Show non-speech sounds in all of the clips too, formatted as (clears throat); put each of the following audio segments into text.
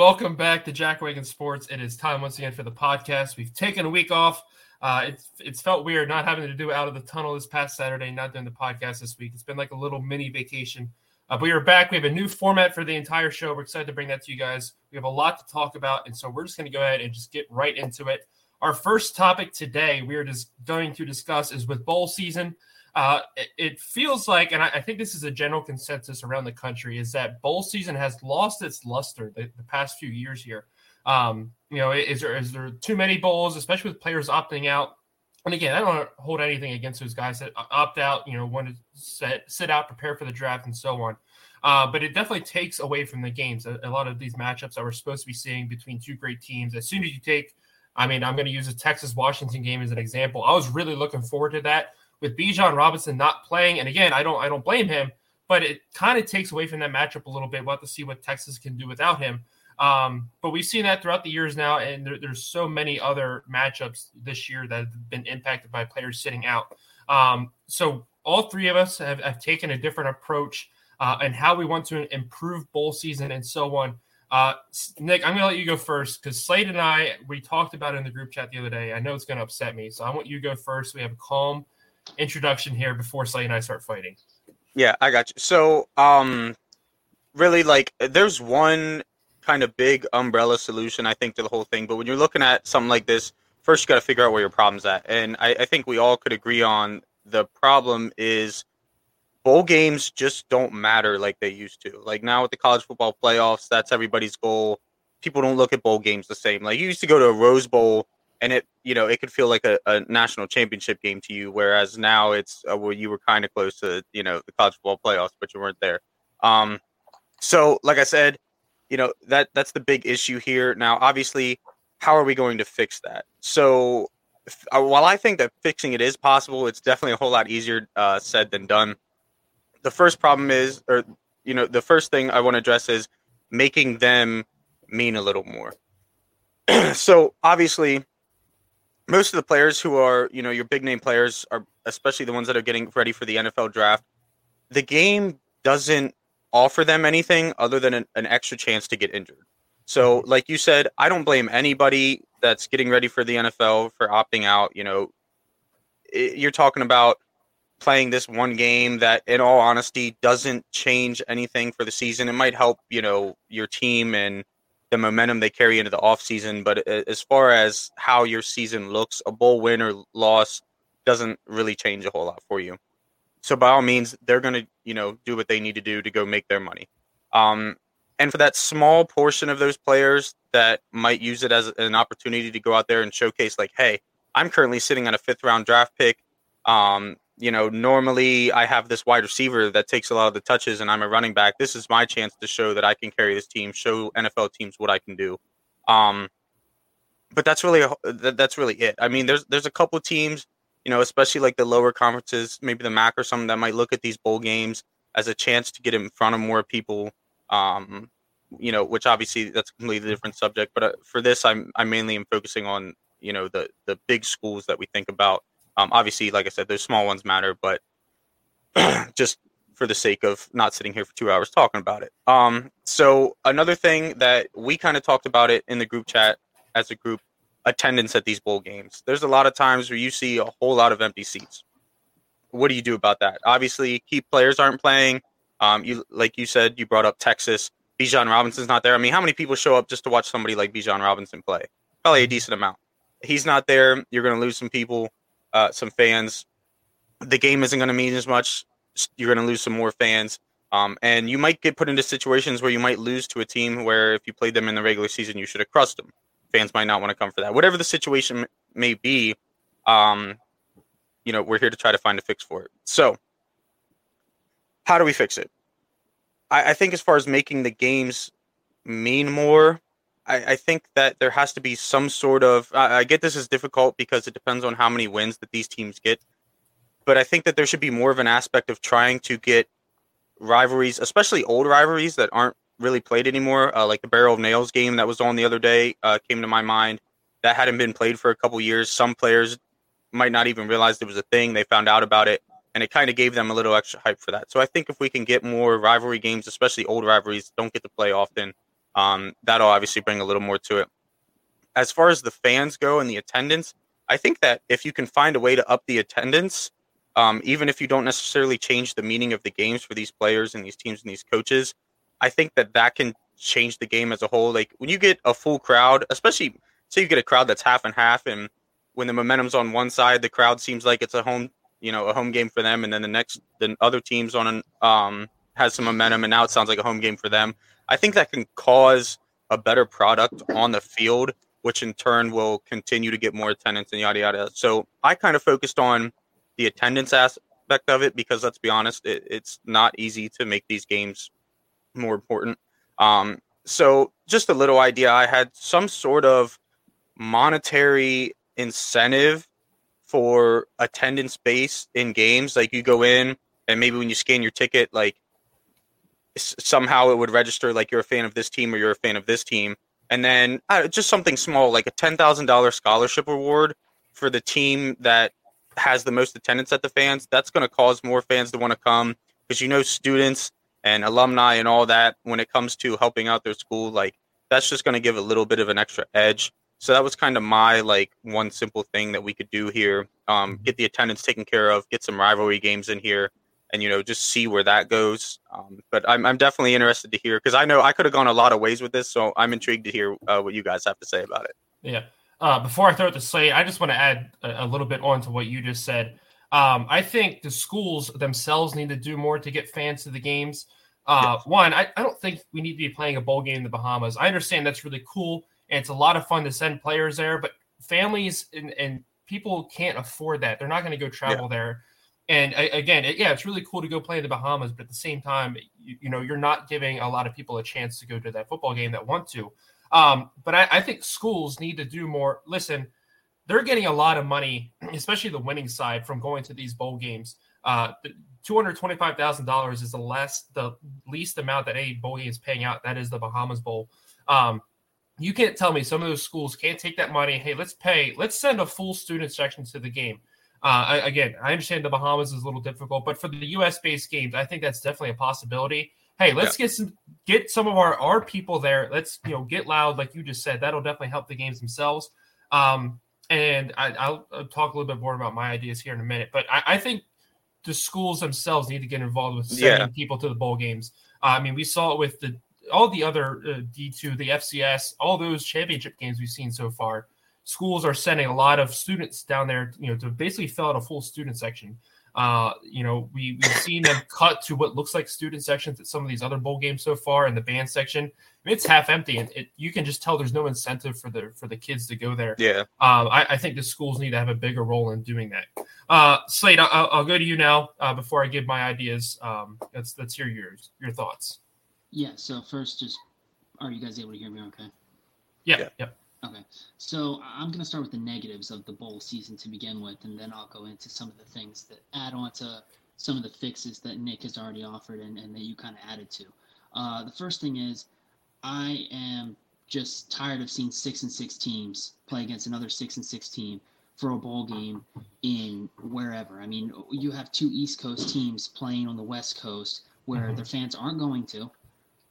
welcome back to Jack Wagon Sports. It is time once again for the podcast. We've taken a week off. Uh, it's it's felt weird not having to do out of the tunnel this past Saturday, not doing the podcast this week. It's been like a little mini vacation. Uh, but we are back. We have a new format for the entire show. We're excited to bring that to you guys. We have a lot to talk about, and so we're just going to go ahead and just get right into it. Our first topic today we are just going to discuss is with bowl season. Uh, it, feels like, and I, I, think this is a general consensus around the country, is that bowl season has lost its luster the, the past few years here. Um, you know, is there is there too many bowls, especially with players opting out? And again, I don't hold anything against those guys that opt out, you know, want to sit, sit out, prepare for the draft, and so on. Uh, but it definitely takes away from the games. A, a, lot of these matchups that we're supposed to be seeing between two great teams. As soon as you take, I mean, I'm going to use a Texas Washington game as an example. I was really looking forward to that with Bijan Robinson not playing. And again, I don't I don't blame him, but it kind of takes away from that matchup a little bit. We'll have to see what Texas can do without him. Um, but we've seen that throughout the years now, and there, there's so many other matchups this year that have been impacted by players sitting out. Um, so all three of us have, have taken a different approach uh, and how we want to improve bowl season and so on. Uh, Nick, I'm going to let you go first because Slade and I, we talked about it in the group chat the other day. I know it's going to upset me. So I want you to go first. We have a calm introduction here before Slade and I start fighting. Yeah, I got you. So, um, really, like, there's one kind of big umbrella solution, I think, to the whole thing. But when you're looking at something like this, first you got to figure out where your problem's at. And I, I think we all could agree on the problem is bowl games just don't matter like they used to. Like now with the college football playoffs, that's everybody's goal. People don't look at bowl games the same. Like you used to go to a Rose Bowl and it, you know, it could feel like a, a national championship game to you, whereas now it's uh, well, you were kind of close to, you know, the college football playoffs, but you weren't there. Um, so like I said, you know that that's the big issue here. Now, obviously, how are we going to fix that? So, uh, while I think that fixing it is possible, it's definitely a whole lot easier uh, said than done. The first problem is, or you know, the first thing I want to address is making them mean a little more. (clears throat) so, obviously, most of the players who are, you know, your big name players are, especially the ones that are getting ready for the NFL draft. The game doesn't offer them anything other than an, an extra chance to get injured. So, mm-hmm. like you said, I don't blame anybody that's getting ready for the NFL for opting out. You know, it, you're talking about playing this one game that, in all honesty, doesn't change anything for the season. It might help, you know, your team and the momentum they carry into the offseason. But as far as how your season looks, a bowl win or loss doesn't really change a whole lot for you. So by all means, they're going to, you know, do what they need to do to go make their money. Um, and for that small portion of those players that might use it as an opportunity to go out there and showcase, like, hey, I'm currently sitting on a fifth round draft pick. Um, you know, normally I have this wide receiver that takes a lot of the touches, and I'm a running back. This is my chance to show that I can carry this team, show NFL teams what I can do. Um, but that's really that's really it. I mean, there's there's a couple teams you know, especially like the lower conferences, maybe the MAC or something that might look at these bowl games as a chance to get in front of more people. Um, you know, which obviously that's a completely different subject. But uh, for this, I'm I mainly am focusing on you know the the big schools that we think about. Um, obviously, like I said, those small ones matter, but (clears throat) just for the sake of not sitting here for two hours talking about it. Um, so another thing that we kind of talked about it in the group chat as a group attendance at these bowl games. There's a lot of times where you see a whole lot of empty seats. What do you do about that? Obviously, key players aren't playing. Um, you like you said, you brought up Texas. Bijan Robinson's not there. I mean, how many people show up just to watch somebody like Bijan Robinson play? Probably a decent amount. He's not there. You're going to lose some people, uh, some fans. The game isn't going to mean as much. You're going to lose some more fans. Um, and you might get put into situations where you might lose to a team where if you played them in the regular season, you should have crushed them fans might not want to come for that. Whatever the situation may be, um, you know, we're here to try to find a fix for it. So, how do we fix it? I, I think as far as making the games mean more, I, I, think that there has to be some sort of. I, I get this is difficult because it depends on how many wins that these teams get, but I think that there should be more of an aspect of trying to get rivalries, especially old rivalries that aren't really played anymore. Uh, like the Barrel of Nails game that was on the other day uh, came to my mind. That hadn't been played for a couple years. Some players might not even realize it was a thing. They found out about it, and it kind of gave them a little extra hype for that. So I think if we can get more rivalry games, especially old rivalries, don't get to play often, Um, that'll obviously bring a little more to it. As far as the fans go and the attendance, I think that if you can find a way to up the attendance, um, even if you don't necessarily change the meaning of the games for these players and these teams and these coaches, I think that that can change the game as a whole. Like when you get a full crowd, especially say you get a crowd that's half and half, and when the momentum's on one side, the crowd seems like it's a home, you know, a home game for them, and then the next, the other teams on an um has some momentum, and now it sounds like a home game for them. I think that can cause a better product on the field, which in turn will continue to get more attendance and yada yada. So I kind of focused on the attendance aspect of it because let's be honest, it, it's not easy to make these games more important. Um, so just a little idea, I had some sort of monetary incentive for attendance base in games. Like you go in and maybe when you scan your ticket, like somehow it would register like you're a fan of this team or you're a fan of this team. And then uh, just something small like a $10,000 scholarship reward for the team that has the most attendance at the fans. That's going to cause more fans to want to come because you know students and alumni and all that when it comes to helping out their school like that's just going to give a little bit of an extra edge so that was kind of my like one simple thing that we could do here um, get the attendance taken care of get some rivalry games in here and you know just see where that goes um, but I'm, I'm definitely interested to hear because i know i could have gone a lot of ways with this so i'm intrigued to hear uh, what you guys have to say about it yeah uh, before i throw it to slay i just want to add a, a little bit on to what you just said um, I think the schools themselves need to do more to get fans to the games. Uh, yes. One, I, I don't think we need to be playing a bowl game in the Bahamas. I understand that's really cool and it's a lot of fun to send players there, but families and, and people can't afford that. They're not going to go travel yeah. there. And again, it, yeah, it's really cool to go play in the Bahamas, but at the same time, you, you, know, you're not giving a lot of people a chance to go to that football game that want to. Um, but I, I think schools need to do more. Listen, they're getting a lot of money, (clears throat) especially the winning side, from going to these bowl games. Uh, two hundred twenty-five thousand dollars is the less, the least amount that any bowl game is paying out. That is the Bahamas Bowl. Um, you can't tell me some of those schools can't take that money. Hey, let's pay. Let's send a full student section to the game. Uh, I, again, I understand the Bahamas is a little difficult, but for the U.S. based games, I think that's definitely a possibility. Hey, let's yeah. get some get some of our our people there. Let's you know get loud, like you just said. That'll definitely help the games themselves. Um, and I, will talk a little bit more about my ideas here in a minute. But I, I think the schools themselves need to get involved with sending yeah. people to the bowl games. Uh, I mean, we saw it with the all the other uh, D2, the FCS, all those championship games we've seen so far. Schools are sending a lot of students down there, you know, to basically fill out a full student section. Uh, you know, we, we've seen them cut to what looks like student sections at some of these other bowl games so far in the band section. I mean, it's half empty, and it, you can just tell there's no incentive for the for the kids to go there. Yeah, um, I, I, think the schools need to have a bigger role in doing that. Uh, Slade, I'll, I'll go to you now uh, before I give my ideas. Um, let's let's hear yours your thoughts. Yeah. So first, just are you guys able to hear me? Okay. Yeah. Yeah. yeah. Okay, so I'm going to start with the negatives of the bowl season to begin with, and then I'll go into some of the things that add on to some of the fixes that Nick has already offered and, and that you kind of added to. Uh, the first thing is, I am just tired of seeing six and six teams play against another six and six team for a bowl game in wherever. I mean, you have two East Coast teams playing on the West Coast where mm-hmm. their fans aren't going to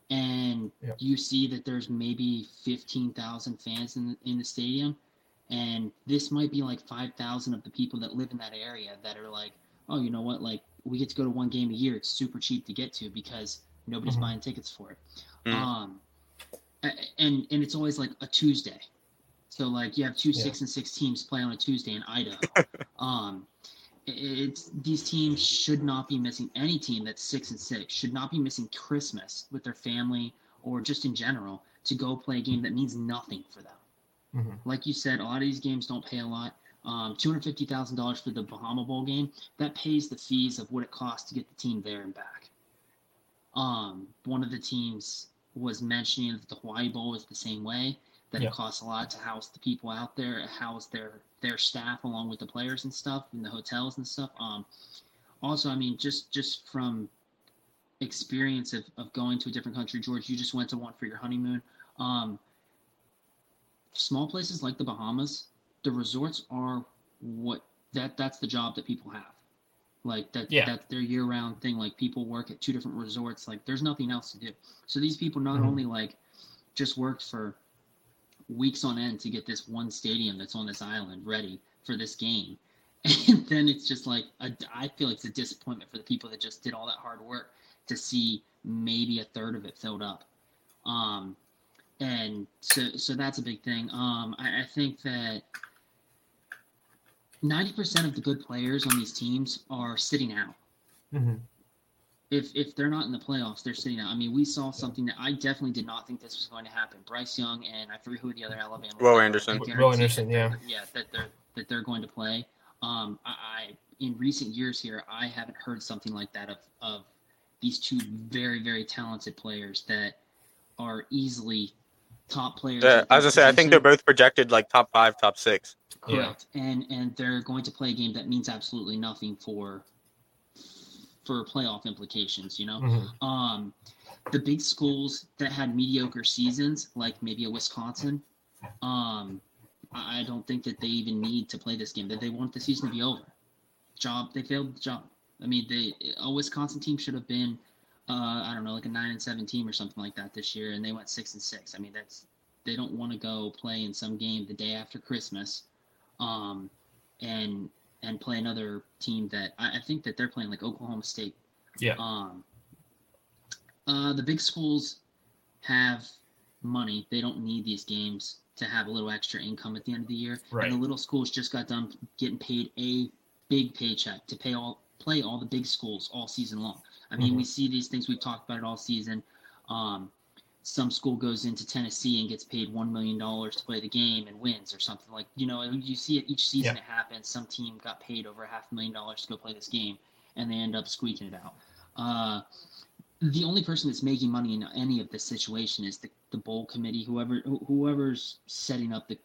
and yep. you see that there's maybe 15,000 fans in the, in the stadium and this might be like 5,000 of the people that live in that area that are like oh you know what like we get to go to one game a year it's super cheap to get to because nobody's mm-hmm. buying tickets for it mm. um and and it's always like a Tuesday so like you have two yeah. six and six teams play on a Tuesday in Idaho (laughs) um it's these teams should not be missing any team that's six and six should not be missing Christmas with their family or just in general to go play a game that means nothing for them. Mm-hmm. Like you said, a lot of these games don't pay a lot. Um, two hundred fifty thousand dollars for the Bahama Bowl game that pays the fees of what it costs to get the team there and back. Um, one of the teams was mentioning that the Hawaii Bowl is the same way that yeah. it costs a lot to house the people out there, house their their staff along with the players and stuff in the hotels and stuff. Um, also, I mean, just just from experience of, of going to a different country, George, you just went to one for your honeymoon. Um, small places like the Bahamas, the resorts are what that that's the job that people have. Like that yeah. that's their year round thing. Like people work at two different resorts. Like there's nothing else to do. So these people not mm-hmm. only like just worked for weeks on end to get this one stadium that's on this island ready for this game. (laughs) And then it's just like, a, I feel like it's a disappointment for the people that just did all that hard work to see maybe a third of it filled up. Um, and so, so that's a big thing. Um, I, I think that 90% of the good players on these teams are sitting out. Mm-hmm. If if they're not in the playoffs, they're sitting out. I mean, we saw something that I definitely did not think this was going to happen. Bryce Young and I forget who the other Alabama. Will were, Anderson. I Will Anderson, yeah. they're- yeah, that they're that they're going to play. Um, I, I in recent years here, I haven't heard something like that of of these two very very talented players that are easily top players. Yeah, at as I their say, I think they're both projected like top five, top six. Yeah. Correct. And and they're going to play a game that means absolutely nothing for for playoff implications, you know? Mhm. Um the big schools that had mediocre seasons, like maybe a Wisconsin, um, I I don't think that they even need to play this game. That they want the season to be over. Job they failed the job. I mean, they a Wisconsin team should have been, uh, I don't know, like a nine and seven team or something like that this year, and they went six and six. I mean, that's they don't want to go play in some game the day after Christmas, um, and and play another team that I, I think that they're playing like Oklahoma State. Yeah. Um, uh, the big schools have money. They don't need these games to have a little extra income at the end of the year. Right. And the little schools just got done getting paid a big paycheck to pay all play all the big schools all season long. I mean, Mhm. we see these things. We've talked about it all season. Um, some school goes into Tennessee and gets paid one million dollars to play the game and wins or something like you know you see it each season Yeah. it happens. Some team got paid over half a million dollars to go play this game and they end up squeaking it out. Uh, the only person that's making money in any of this situation is the, the bowl committee, whoever who- whoever's setting up the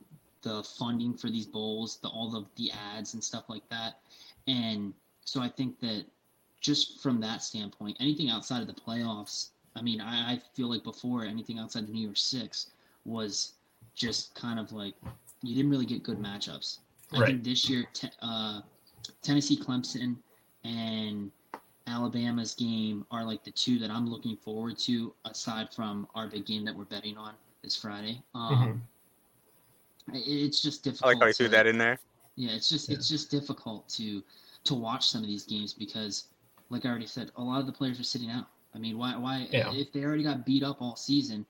the funding for these bowls, the all of the ads and stuff like that. And so I think that just from that standpoint, anything outside of the playoffs, I mean, I, I feel like before anything outside the New Year's Six was just kind of like you didn't really get good matchups. I Right. think this year, te- uh, Tennessee, Clemson, and Alabama's game are like the two that I'm looking forward to, aside from our big game that we're betting on this Friday. Um, it- It's just I difficult. like how you threw that in there. yeah, it's just Yeah. it's just difficult to to watch some of these games because, like I already said, a lot of the players are sitting out. I mean, why why Yeah. if they already got beat up all season,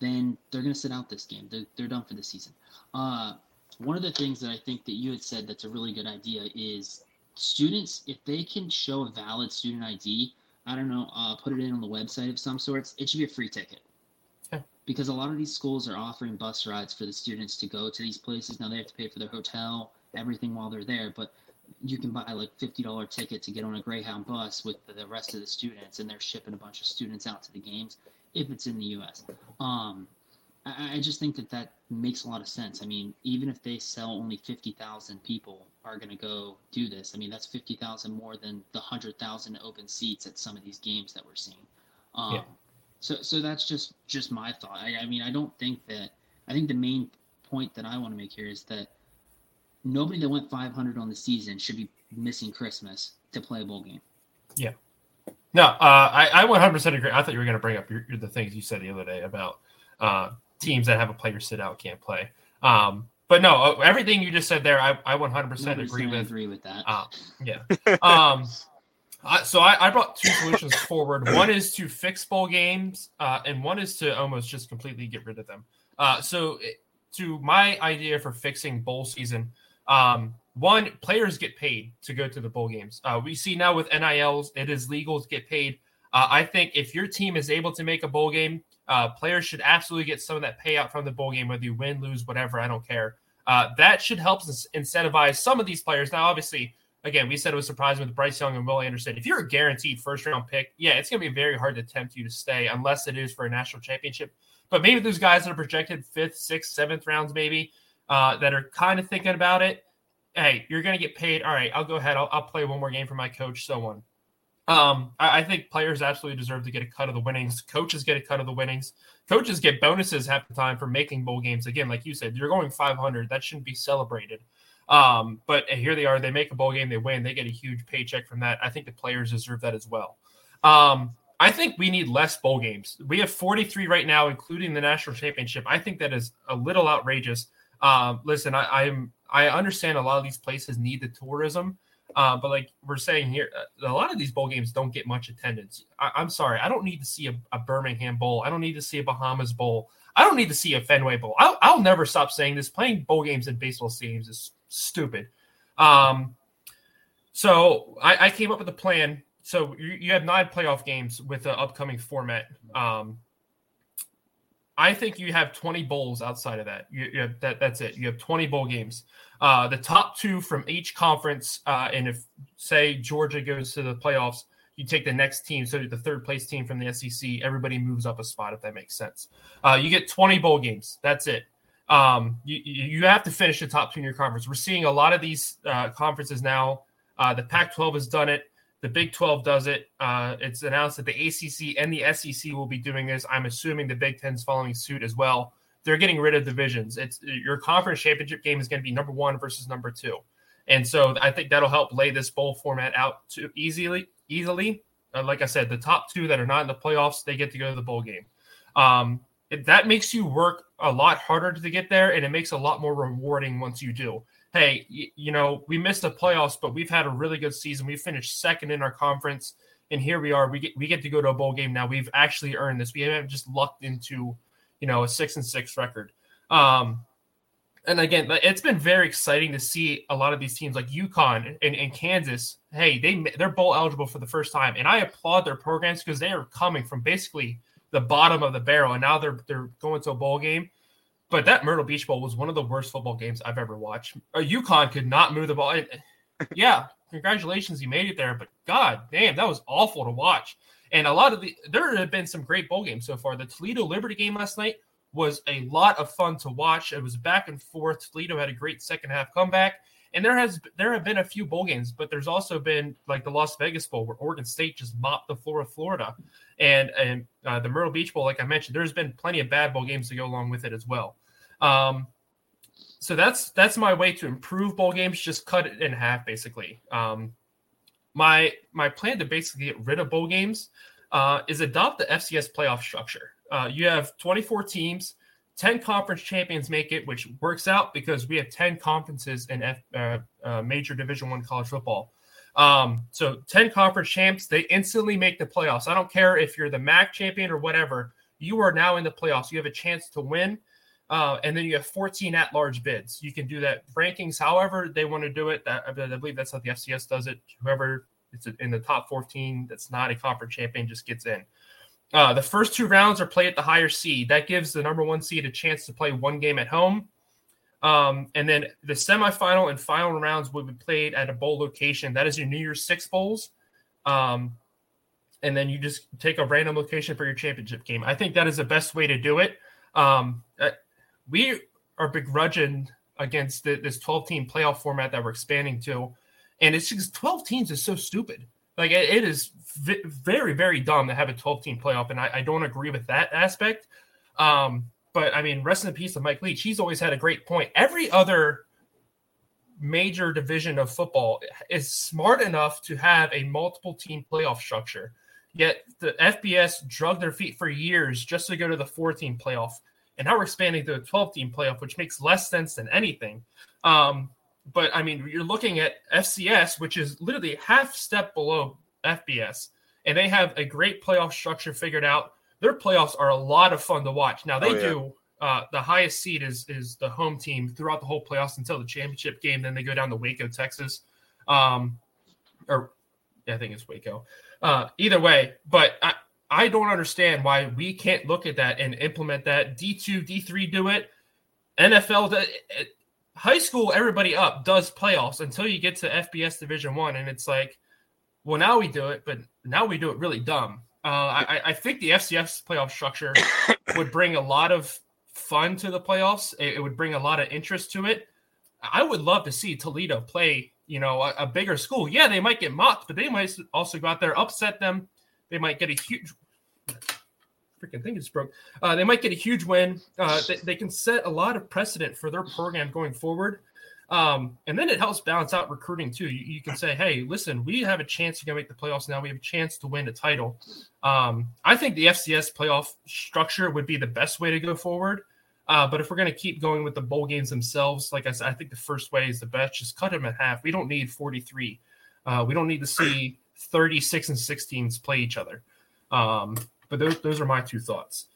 then they're gonna sit out this game. They're they're done for the season. Uh, one of the things that I think that you had said that's a really good idea is students if they can show a valid student ID. I don't know, uh, put it in on the website of some sorts. It should be a free ticket. Because a lot of these schools are offering bus rides for the students to go to these places. Now they have to pay for their hotel, everything while they're there, but you can buy like fifty dollar ticket to get on a Greyhound bus with the, rest of the students, and they're shipping a bunch of students out to the games if it's in the U.S. Um, I, I just think that that makes a lot of sense. I mean, even if they sell only fifty thousand people are going to go do this, I mean that's fifty thousand more than the hundred thousand open seats at some of these games that we're seeing. Um, Yeah. So, so that's just just my thought. I, I mean, I don't think that. I think the main point that I want to make here is that nobody that went 500 on the season should be missing Christmas to play a bowl game. Yeah. No, uh, I, I 100% agree. I thought you were going to bring up your, your, the things you said the other day about uh, teams that have a player sit out can't play. Um, but no, uh, everything you just said there, I, I 100% Nobody's agree with. agree with that. Uh, yeah. (laughs) Um, I, so I, I brought two solutions forward. One is to fix bowl games, uh, and one is to almost just completely get rid of them. Uh, so, it- to my idea for fixing bowl season, um, one players get paid to go to the bowl games. Uh, we see now with NILs, it is legal to get paid. Uh, I think if your team is able to make a bowl game, uh, players should absolutely get some of that payout from the bowl game, whether you win, lose, whatever. I don't care. Uh, that should help incentivize some of these players. Now, obviously, again, we said it was surprising with Bryce Young and Will Anderson. If you're a guaranteed first round pick, yeah, it's going to be very hard to tempt you to stay unless it is for a national championship. But maybe those guys that are projected fifth, sixth, seventh rounds, maybe uh, that are kind of thinking about it. Hey, you're going to get paid. All right, I'll go ahead. I'll, I'll play one more game for my coach, so on. Um, I, I think players absolutely deserve to get a cut of the winnings. Coaches get a cut of the winnings. Coaches get bonuses half the time for making bowl games. Again, like you said, you're going 500. That shouldn't be celebrated. Um, but here they are. They make a bowl game. They win. They get a huge paycheck from that. I think the players deserve that as well. Um, I think we need less bowl games. We have 43 right now, including the national championship. I think that is a little outrageous. Um, listen, I, I'm I understand a lot of these places need the tourism, uh, but like we're saying here, a lot of these bowl games don't get much attendance. I, am sorry, I don't need to see a, a, Birmingham Bowl. I don't need to see a Bahamas Bowl. I don't need to see a Fenway Bowl. I'll, I'll never stop saying this. Playing bowl games in baseball stadiums is stupid. Um, so I, I came up with a plan. So you, you have nine playoff games with the upcoming format. Um, I think you have 20 bowls outside of that. You, you have that that's it. You have 20 bowl games. Uh, the top two from each conference, uh, and if say Georgia goes to the playoffs, you take the next team, so the third place team from the SEC. Everybody moves up a spot if that makes sense. Uh, you get 20 bowl games. That's it. Um, you you have to finish the top two in your conference. We're seeing a lot of these uh, conferences now. Uh, the Pac-12 has done it. The Big 12 does it. Uh, it's announced that the ACC and the SEC will be doing this. I'm assuming the Big Ten is following suit as well they're getting rid of divisions. It's your conference championship game is going to be number one versus number two, and so I think that'll help lay this bowl format out to easily. Easily, uh, like I said, the top two that are not in the playoffs they get to go to the bowl game. Um, that makes you work a lot harder to get there, and it makes a lot more rewarding once you do. Hey, you know we missed the playoffs, but we've had a really good season. We finished second in our conference, and here we are. We get we get to go to a bowl game now. We've actually earned this. We haven't just lucked into you know, a six and six record. Um, and again, it's been very exciting to see a lot of these teams like UConn and, and Kansas. Hey, they they're bowl eligible for the first time, and I applaud their programs because they are coming from basically the bottom of the barrel, and now they're they're going to a bowl game. But that Myrtle Beach Bowl was one of the worst football games I've ever watched. Uh, UConn could not move the ball. (laughs) yeah, congratulations, you made it there, but god damn, that was awful to watch. And a lot of the there have been some great bowl games so far. The Toledo Liberty game last night was a lot of fun to watch. It was back and forth. Toledo had a great second half comeback. And there has there have been a few bowl games, but there's also been like the Las Vegas Bowl where Oregon State just mopped the floor of Florida, and and uh, the Myrtle Beach Bowl, like I mentioned, there's been plenty of bad bowl games to go along with it as well. Um, so that's that's my way to improve bowl games. Just cut it in half, basically. Um, my my plan to basically get rid of bowl games uh, is adopt the FCS playoff structure. Uh, you have 24 teams, 10 conference champions make it, which works out because we have 10 conferences in F, uh, uh major Division One college football. Um, so 10 conference champs, they instantly make the playoffs. I don't care if you're the MAC champion or whatever. You are now in the playoffs. You have a chance to win. Uh, and then you have 14 at-large bids. You can do that rankings however they want to do it. That, I believe that's how the FCS does it. Whoever is in the top 14 that's not a conference champion just gets in. Uh, the first two rounds are played at the higher seed. That gives the number one seed a chance to play one game at home. Um, and then the semifinal and final rounds will be played at a bowl location. That is your New Year's Six bowls. Um, and then you just take a random location for your championship game. I think that is the best way to do it. Um, uh, we are begrudging against the, this 12 team playoff format that we're expanding to. And it's just 12 teams is so stupid. Like it, it is v- very, very dumb to have a 12 team playoff. And I, I, don't agree with that aspect. Um, but I mean, rest in peace to Mike Leach. He's always had a great point. Every other major division of football is smart enough to have a multiple team playoff structure. Yet the FBS drug their feet for years just to go to the four team playoff and now we're expanding to a 12 team playoff, which makes less sense than anything. Um, but I mean, you're looking at FCS, which is literally half step below FBS, and they have a great playoff structure figured out. Their playoffs are a lot of fun to watch. Now they oh, yeah. do. Uh, the highest seed is is the home team throughout the whole playoffs until the championship game. Then they go down to Waco, Texas, um, or yeah, I think it's Waco. Uh, either way, but I, I don't understand why we can't look at that and implement that. D2, D3 do it. NFL, do, high school, everybody up does playoffs until you get to FBS Division One, and it's like, well, now we do it, but now we do it really dumb. Uh, I, I think the FCS playoff structure (coughs) would bring a lot of fun to the playoffs. It, it, would bring a lot of interest to it. I would love to see Toledo play, you know, a, a bigger school. Yeah, they might get mocked, but they might also go out there, upset them. They might get a huge freaking thing just broke. Uh, they might get a huge win. Uh, they, they, can set a lot of precedent for their program going forward. Um, and then it helps balance out recruiting too. You, you, can say, hey, listen, we have a chance to go make the playoffs now. We have a chance to win a title. Um, I think the FCS playoff structure would be the best way to go forward. Uh, but if we're going to keep going with the bowl games themselves, like I said, I think the first way is the best. Just cut them in half. We don't need 43. Uh, we don't need to see 36 and 16s play each other. Um, but those, those are my two thoughts.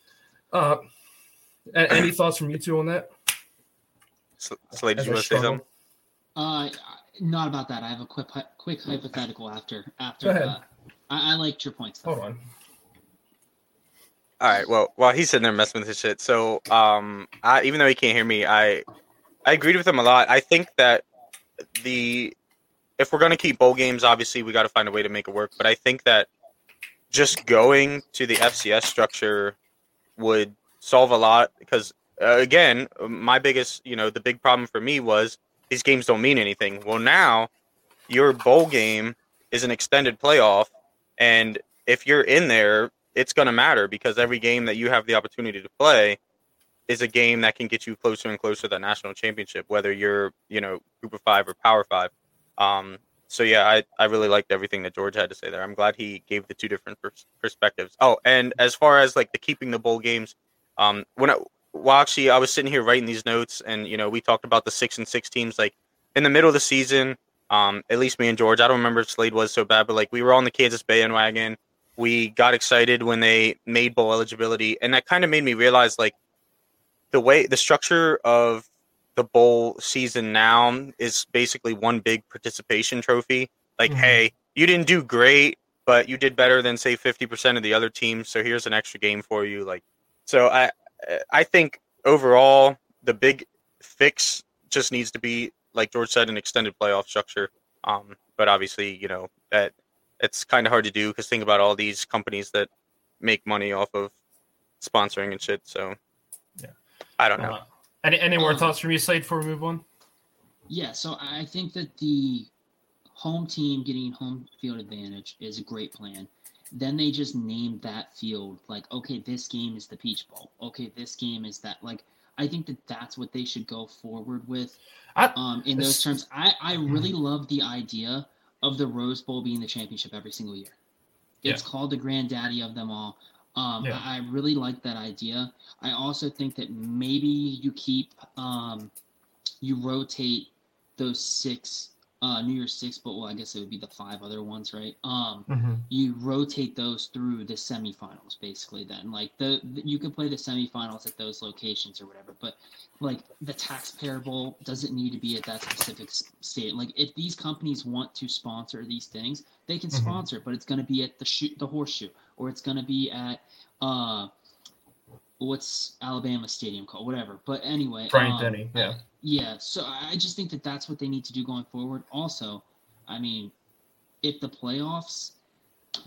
Uh, any thoughts from you two on that? Slade, did you want to say something? Uh, not about that. I have a quick quick hypothetical after after. Uh, I, I liked your points. Hold on. All right. Well, while he's sitting there messing with his shit, so um, I, even though he can't hear me, I I agreed with him a lot. I think that the if we're gonna keep bowl games, obviously we got to find a way to make it work. But I think that just going to the FCS structure would solve a lot because uh, again, my biggest, you know, the big problem for me was these games don't mean anything. Well, now your bowl game is an extended playoff, and if you're in there, it's going to matter because every game that you have the opportunity to play is a game that can get you closer and closer to the national championship, whether you're, you know, group of five or power five. Um, so yeah, I, I really liked everything that George had to say there. I'm glad he gave the two different pers- perspectives. Oh, and as far as like the keeping the bowl games, um, when I, well, actually, I was sitting here writing these notes, and you know, we talked about the six and six teams. Like in the middle of the season, um, at least me and George. I don't remember if Slade was so bad, but like we were on the Kansas bandwagon. We got excited when they made bowl eligibility, and that kind of made me realize like the way the structure of the bowl season now is basically one big participation trophy. Like, mm-hmm. hey, you didn't do great, but you did better than say 50% of the other teams. So here's an extra game for you. Like, so I, I think overall the big fix just needs to be, like George said, an extended playoff structure. Um, but obviously, you know that it's kind of hard to do because think about all these companies that make money off of sponsoring and shit. So, yeah, I don't know. Uh, any any more um, thoughts from you, Slade, before we move on? Yeah, so I think that the home team getting home field advantage is a great plan. Then they just named that field like, okay, this game is the Peach Bowl. Okay, this game is that. Like, I think that that's what they should go forward with. I, um, in those terms, I I hmm. really love the idea of the Rose Bowl being the championship every single year. It's yeah. called the granddaddy of them all. Um, yeah. I, I, really like that idea. I also think that maybe you keep um, you rotate those six uh, New Year's Six, but well, I guess it would be the five other ones, right? Um, mm-hmm. you rotate those through the semifinals, basically. Then, like the, the, you can play the semifinals at those locations or whatever, but like the TaxSlayer bowl doesn't need to be at that specific state. Like if these companies want to sponsor these things, they can mm-hmm. sponsor, but it's going to be at the shoot, the horseshoe, or it's going to be at uh, what's Alabama Stadium called, whatever. But anyway, Bryant um, Denny, yeah. Yeah, so I just think that that's what they need to do going forward. Also, I mean, if the playoffs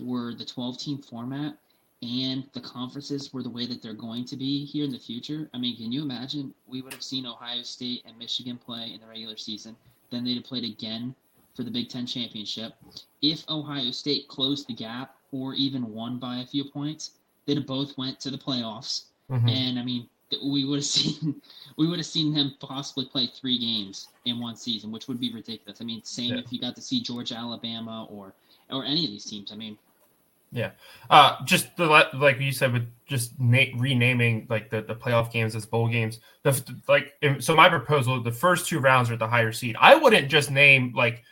were the 12 team format and the conferences were the way that they're going to be here in the future, I mean, can you imagine we would have seen Ohio State and Michigan play in the regular season? Then they'd have played again for the Big Ten championship. If Ohio State closed the gap or even won by a few points, they'd have both went to the playoffs. Mm-hmm. And I mean, we would have (laughs) seen we would have seen them possibly play three games in one season, which would be ridiculous. I mean, same yeah. if you got to see Georgia, Alabama, or or any of these teams. I mean, yeah, uh, just the like you said with just na- renaming like the, the playoff games as bowl games. The, like so, my proposal: the first two rounds are the higher seed. I wouldn't just name like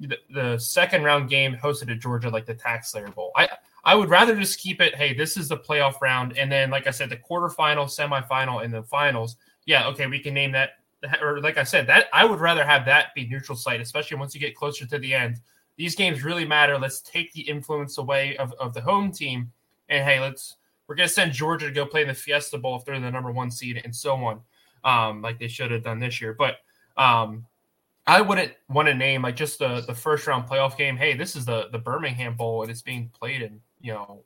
the, the second round game hosted at Georgia like the TaxSlayer Bowl. I I would rather just keep it. Hey, this is the playoff round, and then like I said, the quarterfinal, semifinal, and the finals. Yeah, okay, we can name that. Or like I said, that I would rather have that be neutral site, especially once you get closer to the end. These games really matter. Let's take the influence away of, of the home team, and hey, let's we're gonna send Georgia to go play in the Fiesta Bowl if they're the number one seed, and so on, um, like they should have done this year. But um, I wouldn't want to name like just the the first round playoff game. Hey, this is the the Birmingham Bowl, and it's being played in you know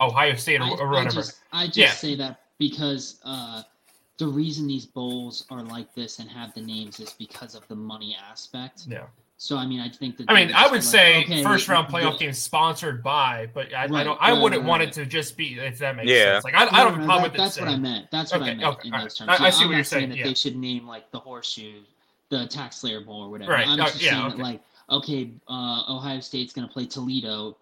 Ohio State or, or whatever. I just, I just yeah. say that because uh, the reason these bowls are like this and have the names is because of the money aspect. Yeah. So I mean, I think that. I mean, I would say okay, first round playoff game sponsored by, but I, right, I don't. I wouldn't right, want right. it to just be if that makes yeah. sense. Like I, no, I don't have a problem with that, with That's what I meant. That's what okay, I meant okay, in those terms. I, I see I'm what you're saying. saying that yeah. they should name like the horseshoe the tax slayer bowl or whatever. Right. I'm Oh, just yeah, saying okay. that like okay, uh, Ohio State's going to play Toledo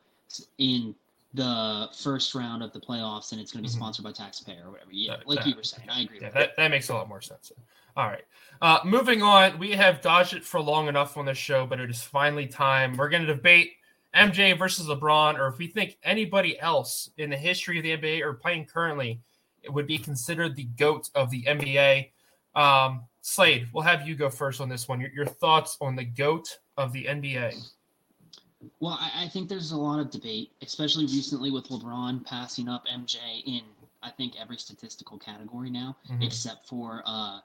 in the first round of the playoffs, and it's going to be Mhm. sponsored by TaxSlayer or whatever. Yeah, That- like that- you were saying, I agree. Yeah, with that, that makes a lot more sense. All right. Uh, moving on, we have dodged it for long enough on this show, but it is finally time. We're going to debate MJ versus LeBron, or if we think anybody else in the history of the NBA or playing currently it would be considered the GOAT of the NBA. Um, Slade, we'll have you go first on this one. Your, your thoughts on the GOAT of the NBA? Well, I, I think there's a lot of debate, especially recently with LeBron passing up MJ in I think every statistical category now, Mhm. except for uh,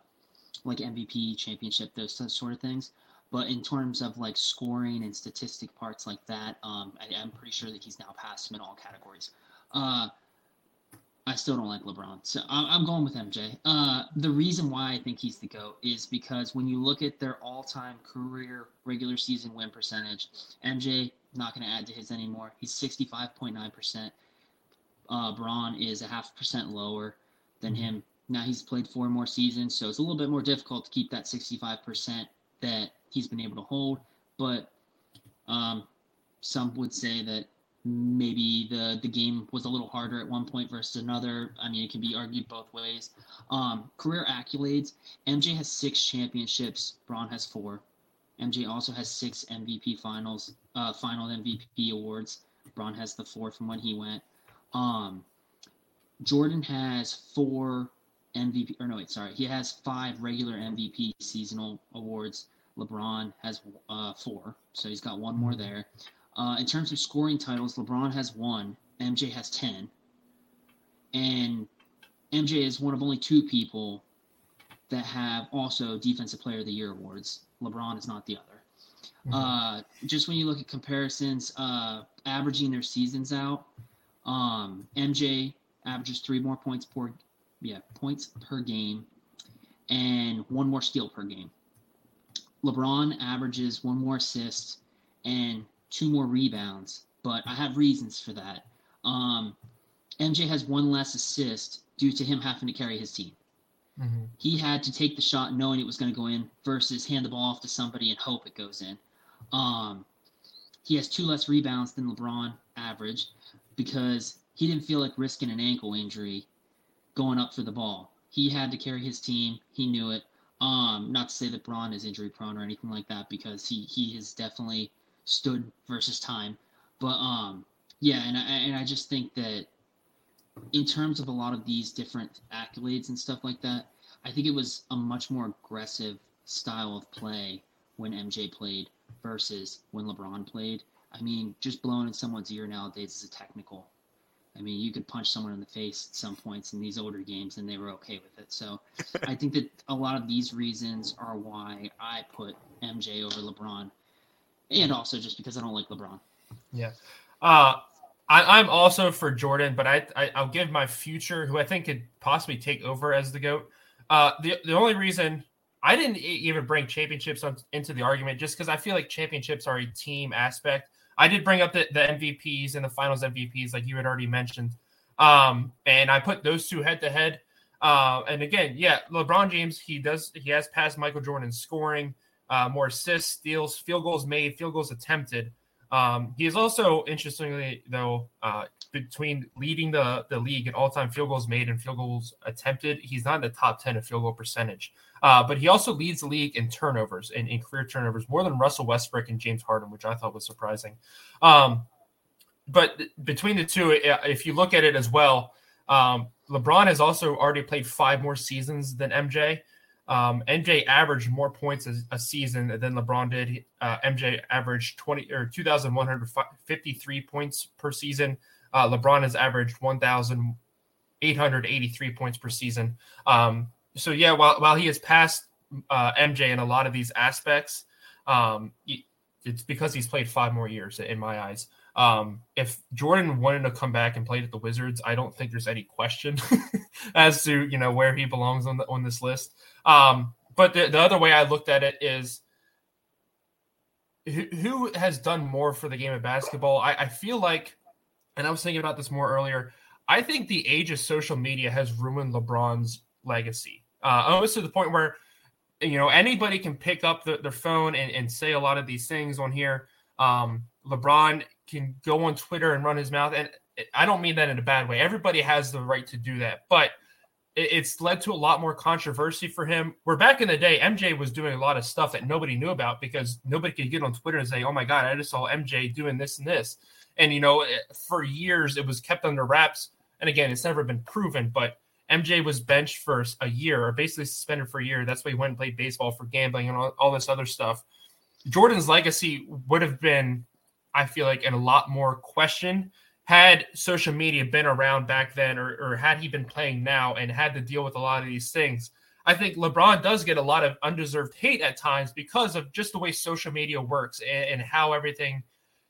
like MVP, championship, those sort of things. But in terms of like scoring and statistic parts like that, um, I, I'm pretty sure that he's now passed him in all categories. Uh, I still don't like LeBron, so I'm going with MJ. Uh, the reason why I think he's the GOAT is because when you look at their all-time career regular season win percentage, MJ not going to add to his anymore. He's 65.9%. Uh, Bron is a half percent lower than Mhm. him. Now he's played four more seasons, so it's a little bit more difficult to keep that 65% that he's been able to hold. But um, some would say that maybe the the game was a little harder at one point versus another. I mean, it can be argued both ways. Um, career accolades: MJ has six championships. Bron has four. MJ also has six MVP finals, uh, final MVP awards. Bron has the four from when he went. Um, Jordan has four MVP, or no, wait, sorry, he has five regular MVP seasonal awards. LeBron has uh, four, so he's got one more there. Uh, in terms of scoring titles, LeBron has one, MJ has ten, and MJ is one of only two people that have also Defensive Player of the Year awards. LeBron is not the other. Mhm. Uh, just when you look at comparisons, uh, averaging their seasons out, um, MJ averages three more points per, yeah, points per game, and one more steal per game. LeBron averages one more assist and two more rebounds, but I have reasons for that. Um, MJ has one less assist due to him having to carry his team Mhm. he had to take the shot knowing it was going to go in versus hand the ball off to somebody and hope it goes in. Um, he has two less rebounds than LeBron average because he didn't feel like risking an ankle injury going up for the ball. He had to carry his team. He knew it. Um, not to say that Bron is injury prone or anything like that because he he is definitely stood versus time. But um, yeah, and I and I just think that in terms of a lot of these different accolades and stuff like that, I think it was a much more aggressive style of play when MJ played versus when LeBron played. I mean, just blowing in someone's ear nowadays is a technical. I mean, you could punch someone in the face at some points in these older games and they were okay with it. So (laughs) I think that a lot of these reasons are why I put MJ over LeBron. And also just because I don't like LeBron. Yeah. Uh, I, I'm also for Jordan, but I, I I'll give my future, who I think could possibly take over as the goat. Uh, the the only reason I didn't even bring championships on, into the argument just because I feel like championships are a team aspect. I did bring up the, the MVPs and the Finals MVPs, like you had already mentioned, um, and I put those two head to head. Uh, and again, yeah, LeBron James, he does he has passed Michael Jordan in scoring, uh, more assists, steals, field goals made, field goals attempted. Um, he is also, interestingly though, uh, between leading the, the league in all time field goals made and field goals attempted, he's not in the top 10 of field goal percentage. Uh, but he also leads the league in turnovers, in, in career turnovers, more than Russell Westbrook and James Harden, which I thought was surprising. Um, but between the two, if you look at it as well, um, LeBron has also already played five more seasons than MJ. Um, MJ averaged more points a, a season than LeBron did. Uh, MJ averaged 20 or 2,153 points per season. Uh, LeBron has averaged 1,883 points per season. Um, so yeah, while while he has passed uh, MJ in a lot of these aspects, um, it's because he's played five more years in my eyes. Um, if Jordan wanted to come back and play at the Wizards, I don't think there's any question (laughs) as to you know where he belongs on the on this list. Um, but the, the other way I looked at it is who, who has done more for the game of basketball? I, I feel like, and I was thinking about this more earlier. I think the age of social media has ruined LeBron's legacy, uh, almost to the point where you know, anybody can pick up the, their phone and, and say a lot of these things on here. Um, LeBron can go on Twitter and run his mouth, and I don't mean that in a bad way. Everybody has the right to do that, but it's led to a lot more controversy for him. Where back in the day, MJ was doing a lot of stuff that nobody knew about because nobody could get on Twitter and say, "Oh my God, I just saw MJ doing this and this." And you know, eh, for years it was kept under wraps. And again, it's never been proven, but MJ was benched for a year or basically suspended for a year. That's why he went and played baseball for gambling and all, all this other stuff. Jordan's legacy would have been, I feel like, in a lot more question had social media been around back then or, or had he been playing now and had to deal with a lot of these things. I think LeBron does get a lot of undeserved hate at times because of just the way social media works and, and how everything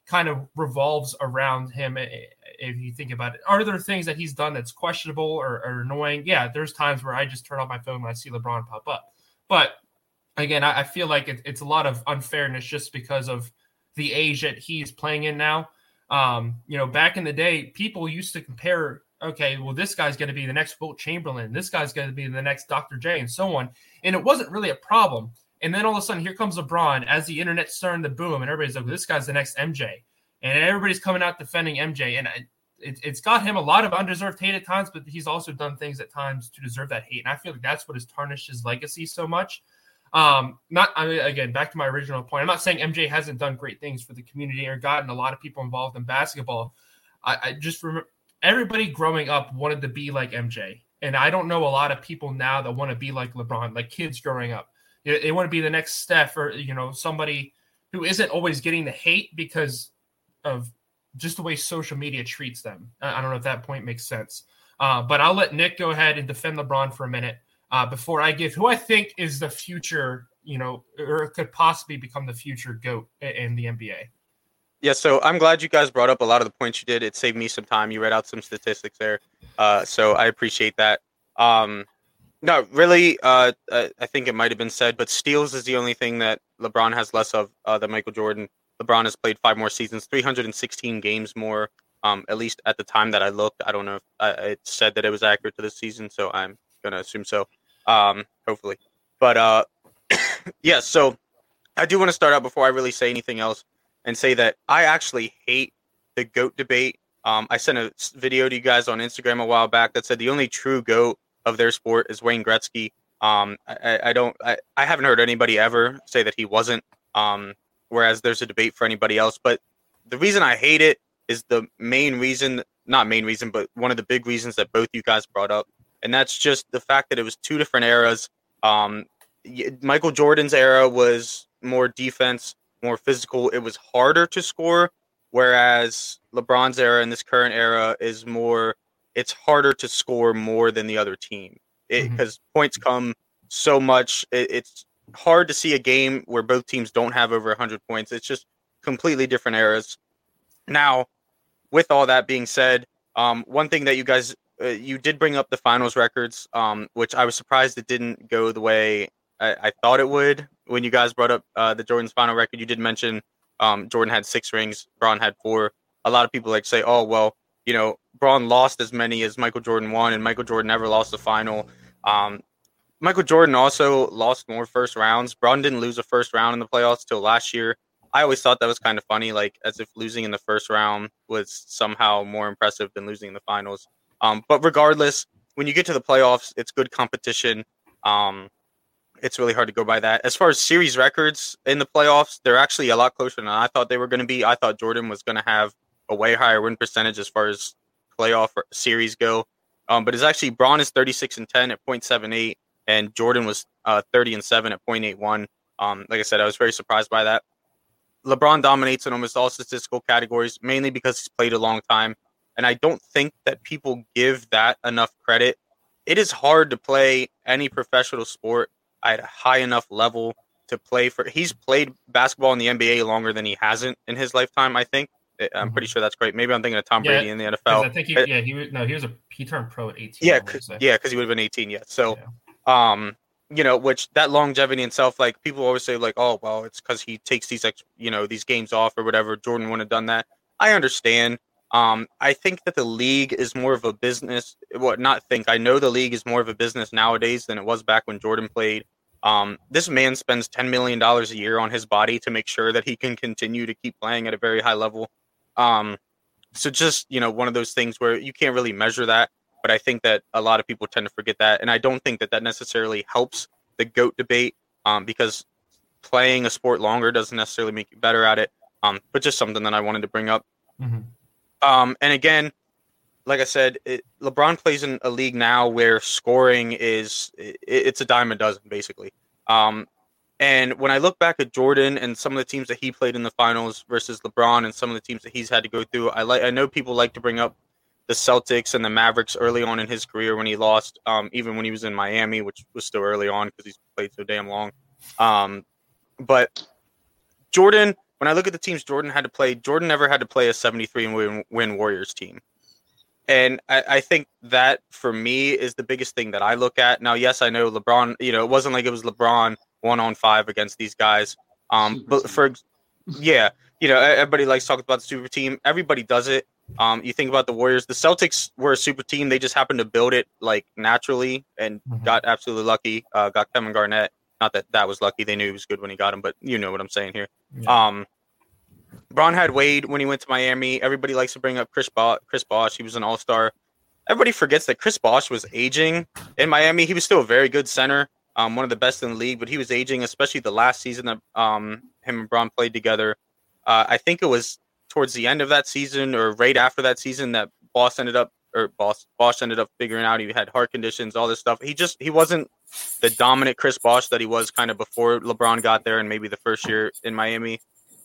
kind of revolves around him. If you think about it, are there things that he's done that's questionable or, or annoying? Yeah, there's times where I just turn off my phone when I see LeBron pop up. But again, I, I feel like it, it's a lot of unfairness just because of the age that he's playing in now. Um, you know, back in the day, people used to compare, okay, well, this guy's going to be the next Wilt Chamberlain, this guy's going to be the next Dr. J, and so on. And it wasn't really a problem. And then all of a sudden, here comes LeBron as the internet starting to boom, and everybody's like, this guy's the next MJ. And everybody's coming out defending MJ. And it, has got him a lot of undeserved hate at times, but he's also done things at times to deserve that hate. And I feel like that's what has tarnished his legacy so much. Um, not I mean, again back to my original point. I'm not saying MJ hasn't done great things for the community or gotten a lot of people involved in basketball. I, I just remember everybody growing up wanted to be like MJ, and I don't know a lot of people now that want to be like LeBron, like kids growing up. They, they want to be the next Steph or you know somebody who isn't always getting the hate because of just the way social media treats them. I, don't know if that point makes sense. Uh, but I'll let Nick go ahead and defend LeBron for a minute uh, before I give who I think is the future, you know, or could possibly become the future GOAT in the NBA. Yeah, so I'm glad you guys brought up a lot of the points you did. It saved me some time. You read out some statistics there, uh, so I appreciate that. Um, no, really, uh, I think it might have been said, but steals is the only thing that LeBron has less of uh, than Michael Jordan. LeBron has played five more seasons, 316 games more. Um, at least at the time that I looked, I don't know if I, it said that it was accurate to this season, so I'm gonna assume so. Um, hopefully, but uh, (coughs) yeah. So I do want to start out before I really say anything else and say that I actually hate the goat debate. Um, I sent a video to you guys on Instagram a while back that said the only true goat of their sport is Wayne Gretzky. Um, I, I don't, I, I haven't heard anybody ever say that he wasn't. Um, whereas there's a debate for anybody else. But the reason I hate it is the main reason, not main reason, but one of the big reasons that both you guys brought up and that's just the fact that it was two different eras. Um, Michael Jordan's era was more defense, more physical. It was harder to score, whereas LeBron's era in this current era is more. It's harder to score more than the other team because mm-hmm. points come so much. It, it's hard to see a game where both teams don't have over 100 points. It's just completely different eras. Now, with all that being said, um, one thing that you guys uh, you did bring up the finals records, um, which I was surprised it didn't go the way I, I thought it would. When you guys brought up uh, the Jordan's final record, you did mention um, Jordan had six rings, Bron had four. A lot of people like say, "Oh, well, you know, Bron lost as many as Michael Jordan won, and Michael Jordan never lost the final." Um, Michael Jordan also lost more first rounds. Bron didn't lose a first round in the playoffs till last year. I always thought that was kind of funny, like as if losing in the first round was somehow more impressive than losing in the finals. Um, but regardless, when you get to the playoffs, it's good competition. Um, it's really hard to go by that. As far as series records in the playoffs, they're actually a lot closer than I thought they were going to be. I thought Jordan was going to have a way higher win percentage as far as playoff series go. Um, but it's actually Bron is 36 and 10 at 0.78, and Jordan was uh, 30 and 7 at 0.81. Um, like I said, I was very surprised by that. LeBron dominates in almost all statistical categories, mainly because he's played a long time. And I don't think that people give that enough credit. It is hard to play any professional sport at a high enough level to play for. He's played basketball in the NBA longer than he hasn't in his lifetime. I think. I'm mm-hmm. pretty sure that's great. Maybe I'm thinking of Tom yeah, Brady in the NFL. I think he, yeah, he was, no, he was a he turned pro at 18. Yeah, cause, yeah, because he would have been 18. Yeah, so, yeah. um, you know, which that longevity self, like people always say, like, oh, well, it's because he takes these, you know, these games off or whatever. Jordan wouldn't have done that. I understand. Um, I think that the league is more of a business. What not think? I know the league is more of a business nowadays than it was back when Jordan played. Um, this man spends $10 million a year on his body to make sure that he can continue to keep playing at a very high level. Um, so just, you know, one of those things where you can't really measure that. But I think that a lot of people tend to forget that. And I don't think that that necessarily helps the GOAT debate um, because playing a sport longer doesn't necessarily make you better at it. Um, but just something that I wanted to bring up. Mm-hmm. Um, and again, like I said, it, LeBron plays in a league now where scoring is it, it's a dime a dozen basically. Um, and when I look back at Jordan and some of the teams that he played in the finals versus LeBron and some of the teams that he's had to go through, I like I know people like to bring up the Celtics and the Mavericks early on in his career when he lost, um, even when he was in Miami, which was still early on because he's played so damn long. Um, but Jordan, when I look at the teams Jordan had to play, Jordan never had to play a 73 win, win Warriors team. And I, I, think that for me is the biggest thing that I look at. Now, yes, I know LeBron, you know, it wasn't like it was LeBron one on five against these guys. Um, but for, yeah, you know, everybody likes talking about the super team. Everybody does it. Um, you think about the Warriors. The Celtics were a super team. They just happened to build it like naturally and mm-hmm. got absolutely lucky. Uh, got Kevin Garnett. Not that that was lucky. They knew he was good when he got him, but you know what I'm saying here. Yeah. Um, Bron had Wade when he went to Miami. Everybody likes to bring up Chris Bosh. Chris Bosh. He was an All Star. Everybody forgets that Chris Bosh was aging in Miami. He was still a very good center, um, one of the best in the league, but he was aging, especially the last season that um, him and Bron played together. Uh, I think it was towards the end of that season or right after that season that Bosh ended up or Bosh Bosh ended up figuring out he had heart conditions, all this stuff. He just he wasn't the dominant Chris Bosh that he was kind of before LeBron got there and maybe the first year in Miami.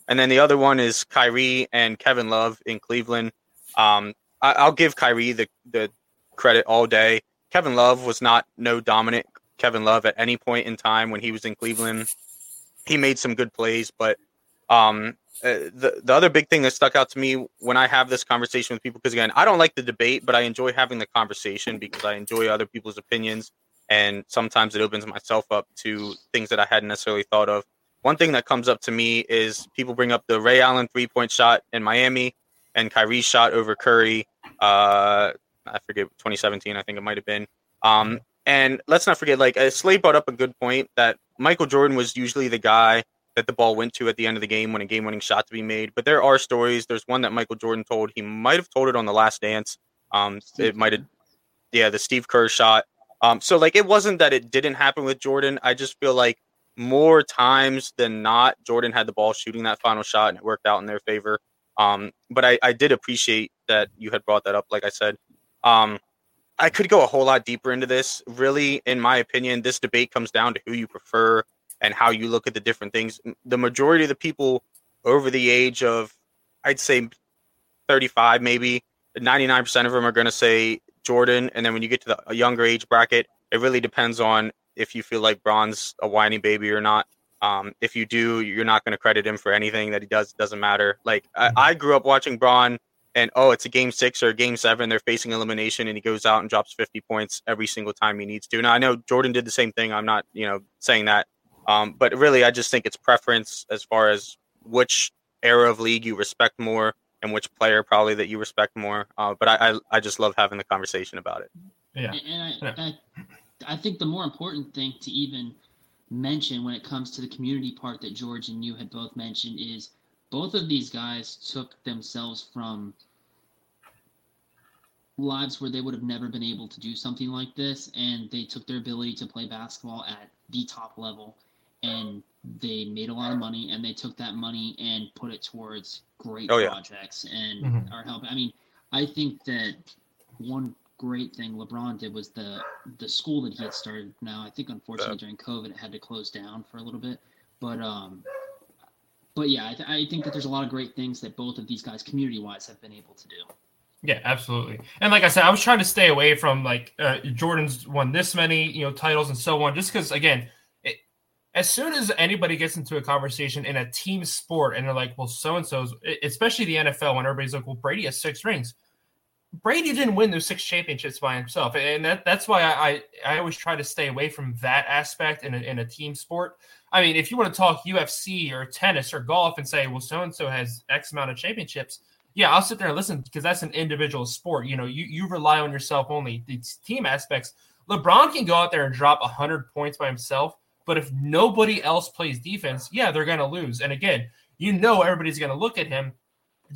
And then the other one is Kyrie and Kevin Love in Cleveland. Um, I, will give Kyrie the, the credit all day. Kevin Love was not no dominant Kevin Love at any point in time when he was in Cleveland. He made some good plays, but um, uh, the the other big thing that stuck out to me when I have this conversation with people, because again, I don't like the debate, but I enjoy having the conversation because I enjoy other people's opinions, and sometimes it opens myself up to things that I hadn't necessarily thought of one thing that comes up to me is people bring up the Ray Allen three point shot in Miami and Kyrie's shot over Curry. Uh, I forget 2017, I think it might have been. Um, and let's not forget, like uh, Slade brought up a good point that Michael Jordan was usually the guy that the ball went to at the end of the game when a game winning shot to be made. But there are stories. There's one that Michael Jordan told. He might have told it on the Last Dance. Um, it might have, yeah, the Steve Kerr shot. Um, so like it wasn't that it didn't happen with Jordan. I just feel like more times than not, Jordan had the ball shooting that final shot and it worked out in their favor. Um, but I, I did appreciate that you had brought that up, like I said. Um, I could go a whole lot deeper into this. Really, in my opinion, this debate comes down to who you prefer and how you look at the different things. The majority of the people over the age of, I'd say 35, maybe 99% of them are going to say Jordan. And then when you get to the younger age bracket, it really depends on if you feel like Bron's a whiny baby or not. Um, if you do, you're not going to credit him for anything that he does. Doesn't matter. Like I, mm-hmm. I, grew up watching Bron, and oh, it's a game six or a game seven. They're facing elimination, and he goes out and drops 50 points every single time he needs to. Now I know Jordan did the same thing. I'm not, you know, saying that, um, but really, I just think it's preference as far as which era of league you respect more and which player probably that you respect more. Uh, but I, I, I just love having the conversation about it. Yeah. And I, I, I think the more important thing to even mention when it comes to the community part that George and you had both mentioned is both of these guys took themselves from lives where they would have never been able to do something like this and they took their ability to play basketball at the top level and they made a lot of money and they took that money and put it towards great oh, projects yeah. and mm-hmm. are helping i mean i think that one great thing LeBron did was the the school that he had started. Now I think unfortunately during COVID it had to close down for a little bit, but um, but yeah, I, th- I think that there's a lot of great things that both of these guys community wise have been able to do. Yeah, absolutely. And like I said, I was trying to stay away from like uh, Jordan's won this many you know titles and so on, just because again. As soon as anybody gets into a conversation in a team sport and they're like, well, so and so's, especially the NFL, when everybody's like, well, Brady has six rings Brady didn't win those six championships by himself, and that, that's why I, I, I always try to stay away from that aspect in a, in a team sport. I mean, if you want to talk UFC or tennis or golf and say, well, so and so has X amount of championships, yeah, I'll sit there and listen because that's an individual sport. You know, you you rely on yourself only. The team aspects. LeBron can go out there and drop hundred points by himself, But if nobody else plays defense, yeah, they're going to lose. And again, you know everybody's going to look at him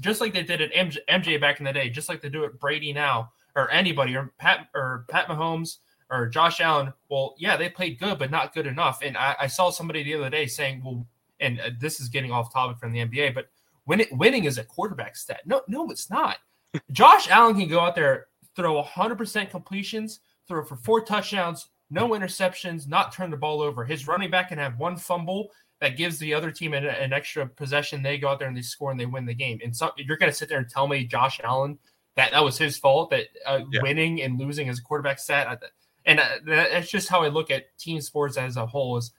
just like they did at MJ, MJ back in the day, just like they do at Brady now, or anybody, or Pat or Pat Mahomes or Josh Allen. Well, yeah, they played good, but not good enough. And I, I saw somebody the other day saying, well, and uh, this is getting off topic from the NBA, but when it, winning is a quarterback stat. No, no, it's not. (laughs) Josh Allen can go out there, throw 100% completions, throw for four touchdowns, no interceptions, not turn the ball over. His running back can have one fumble that gives the other team an, an extra possession. They go out there and they score and they win the game. And so you're going to sit there and tell me Josh Allen that that was his fault that uh, yeah. winning and losing as a quarterback stat. And uh, that's just how I look at team sports as a whole. Is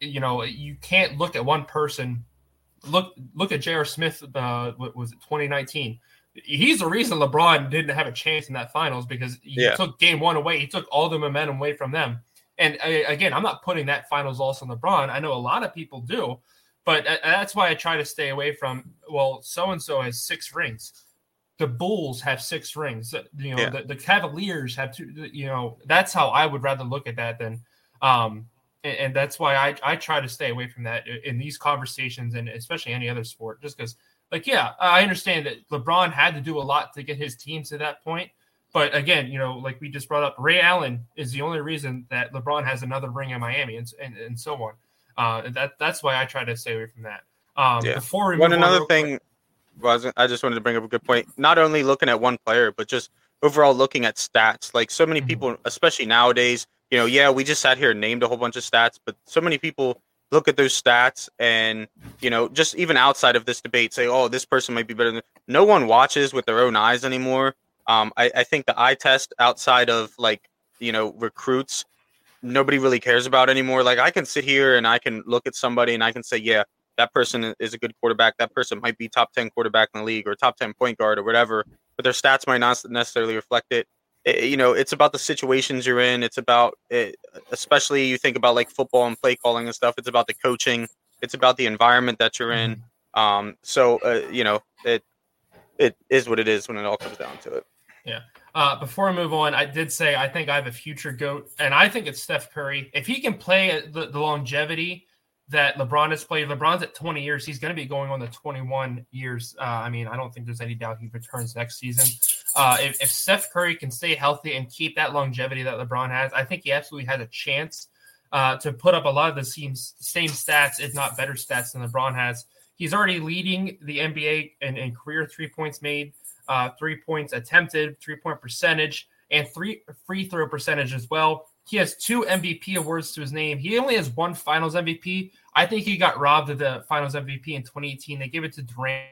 you know you can't look at one person. Look look at J.R. Smith. Uh, what was it 2019? He's the reason LeBron didn't have a chance in that finals because he yeah. took game one away. He took all the momentum away from them. And uh, again, I'm not putting that finals loss on LeBron. I know a lot of people do, but uh, that's why I try to stay away from. Well, so and so has six rings. The Bulls have six rings. Uh, you know, yeah. the, the, Cavaliers have two. You know, that's how I would rather look at that than. Um, and, and that's why I, I try to stay away from that in these conversations and especially any other sport, just because like, yeah, I understand that LeBron had to do a lot to get his team to that point. But again, you know, like we just brought up, Ray Allen is the only reason that LeBron has another ring in Miami and, and, and so on. Uh, that that's why I try to stay away from that. Um, yeah. Before we one another thing, was I just wanted to bring up a good point. Not only looking at one player, but just overall looking at stats. Like so many mm-hmm. people, especially nowadays, you know, yeah, we just sat here and named a whole bunch of stats, but so many people look at those stats and you know just even outside of this debate say oh this person might be better than no one watches with their own eyes anymore. Um, I, I think the eye test outside of like you know recruits nobody really cares about anymore. Like i can sit here and i can look at somebody and i can say yeah that person is a good quarterback. That person might be top 10 quarterback in the league or top 10 point guard or whatever but their stats might not necessarily reflect it. Eh, you know it's about the situations you're in. It's about it, eh, especially you think about like football and play calling and stuff it's about the coaching it's about the environment that you're in mm-hmm. um so uh, you know it it is what it is when it all comes down to it yeah uh, before I move on, I did say I think I have a future goat, and I think it's Steph Curry. If he can play the, the longevity that LeBron has played. LeBron's at 20 years. He's going to be going on the 21 years. Uh, I mean, I don't think there's any doubt he returns next season. Uh, if, if, Steph Curry can stay healthy and keep that longevity that LeBron has, I think he absolutely has a chance uh, to put up a lot of the same, same stats, if not better stats, than LeBron has. He's already leading the NBA in, in career three points made, uh, three points attempted, three point percentage, and three free throw percentage as well. He has two MVP awards to his name. He only has one Finals MVP. I think he got robbed of the Finals MVP in 2018. They gave it to Durant.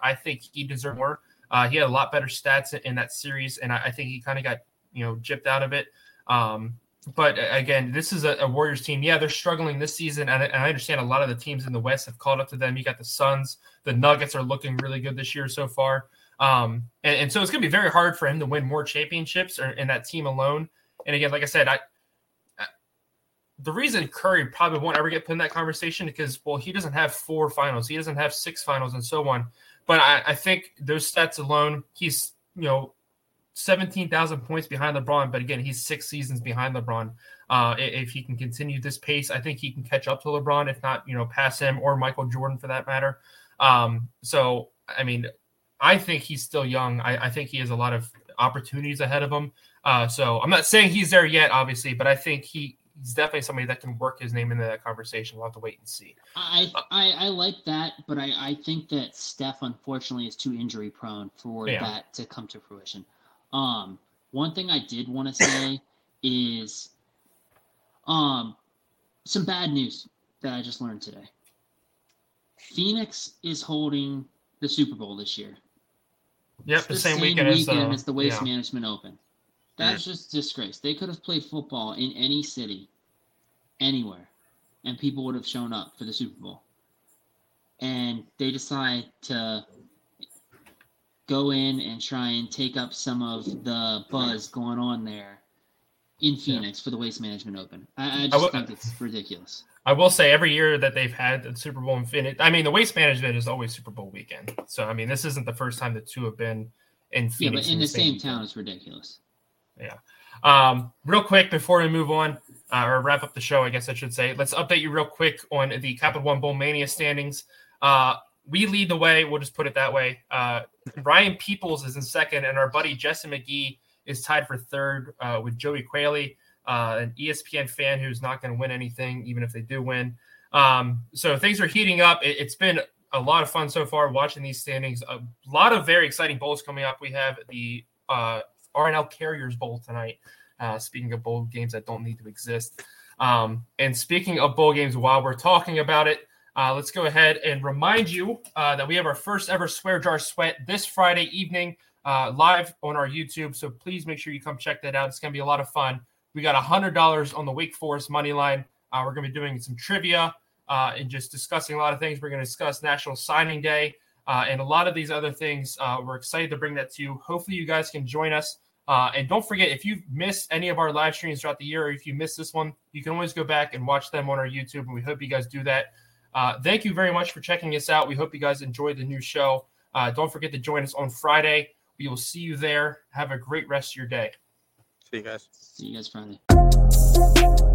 I think he deserved more. Uh, he had a lot better stats in that series, and I, I think he kind of got you know gypped out of it. Um, but again, this is a, a, Warriors team. Yeah, they're struggling this season, and I, and I, understand a lot of the teams in the West have called up to them. You got the Suns, the Nuggets are looking really good this year so far, um, and, and, so it's going to be very hard for him to win more championships or in that team alone. And again, like I said, I the reason Curry probably won't ever get put in that conversation because well, he doesn't have four finals, he doesn't have six finals, and so on. But I, I think those stats alone, he's you know seventeen thousand points behind LeBron. But again, he's six seasons behind LeBron. Uh, if he can continue this pace, I think he can catch up to LeBron, if not you know pass him or Michael Jordan for that matter. Um, so I mean, I think he's still young. I, I think he has a lot of opportunities ahead of him. Uh, so I'm not saying he's there yet, obviously, but I think he he's definitely somebody that can work his name into that conversation. We'll have to wait and see. I I, I like that, but I, I think that Steph unfortunately is too injury prone for yeah. that to come to fruition. Um, one thing I did want to say is um some bad news that I just learned today. Phoenix is holding the Super Bowl this year. Yep, the, the, same, same weekend, weekend as, uh, as the Waste yeah. Management Open. That's just disgrace. They could have played football in any city, anywhere, and people would have shown up for the Super Bowl. And they decide to go in and try and take up some of the buzz going on there in Phoenix yeah. for the Waste Management Open. I, I just I think it's ridiculous. I will say every year that they've had the Super Bowl in Phoenix, I mean, the Waste Management is always Super Bowl weekend. So, I mean, this isn't the first time the two have been in Phoenix. Yeah, but in, in the same, same town, it's ridiculous. Yeah. Um, real quick before we move on, uh, or wrap up the show, I guess I should say. Let's update you real quick on the Capital One Bowl Mania standings. Uh, we lead the way. We'll just put it that way. Uh, Ryan Peoples is in second, and our buddy Jesse McGee is tied for third uh, with Joey Quayle, uh, an ESPN fan who's not going to win anything, even if they do win. Um, so things are heating up. It, has been a lot of fun so far watching these standings. A lot of very exciting bowls coming up. We have the uh, R+L Carriers Bowl tonight. Uh, speaking of bowl games that don't need to exist. Um, and speaking of bowl games, while we're talking about it, uh, let's go ahead and remind you uh, that we have our first ever Swear Jar Sweat this Friday evening uh, live on our YouTube. So please make sure you come check that out. It's going to be a lot of fun. We got $100 on the Wake Forest money line. Uh, we're going to be doing some trivia uh, and just discussing a lot of things. We're going to discuss National Signing Day uh, and a lot of these other things. we're excited to bring that to you. Hopefully, you guys can join us. Uh, and don't forget, if you've missed any of our live streams throughout the year, or if you missed this one, you can always go back and watch them on our YouTube. And we hope you guys do that. Uh, thank you very much for checking us out. We hope you guys enjoyed the new show. Uh, don't forget to join us on Friday. We will see you there. Have a great rest of your day. See you guys. See you guys Friday.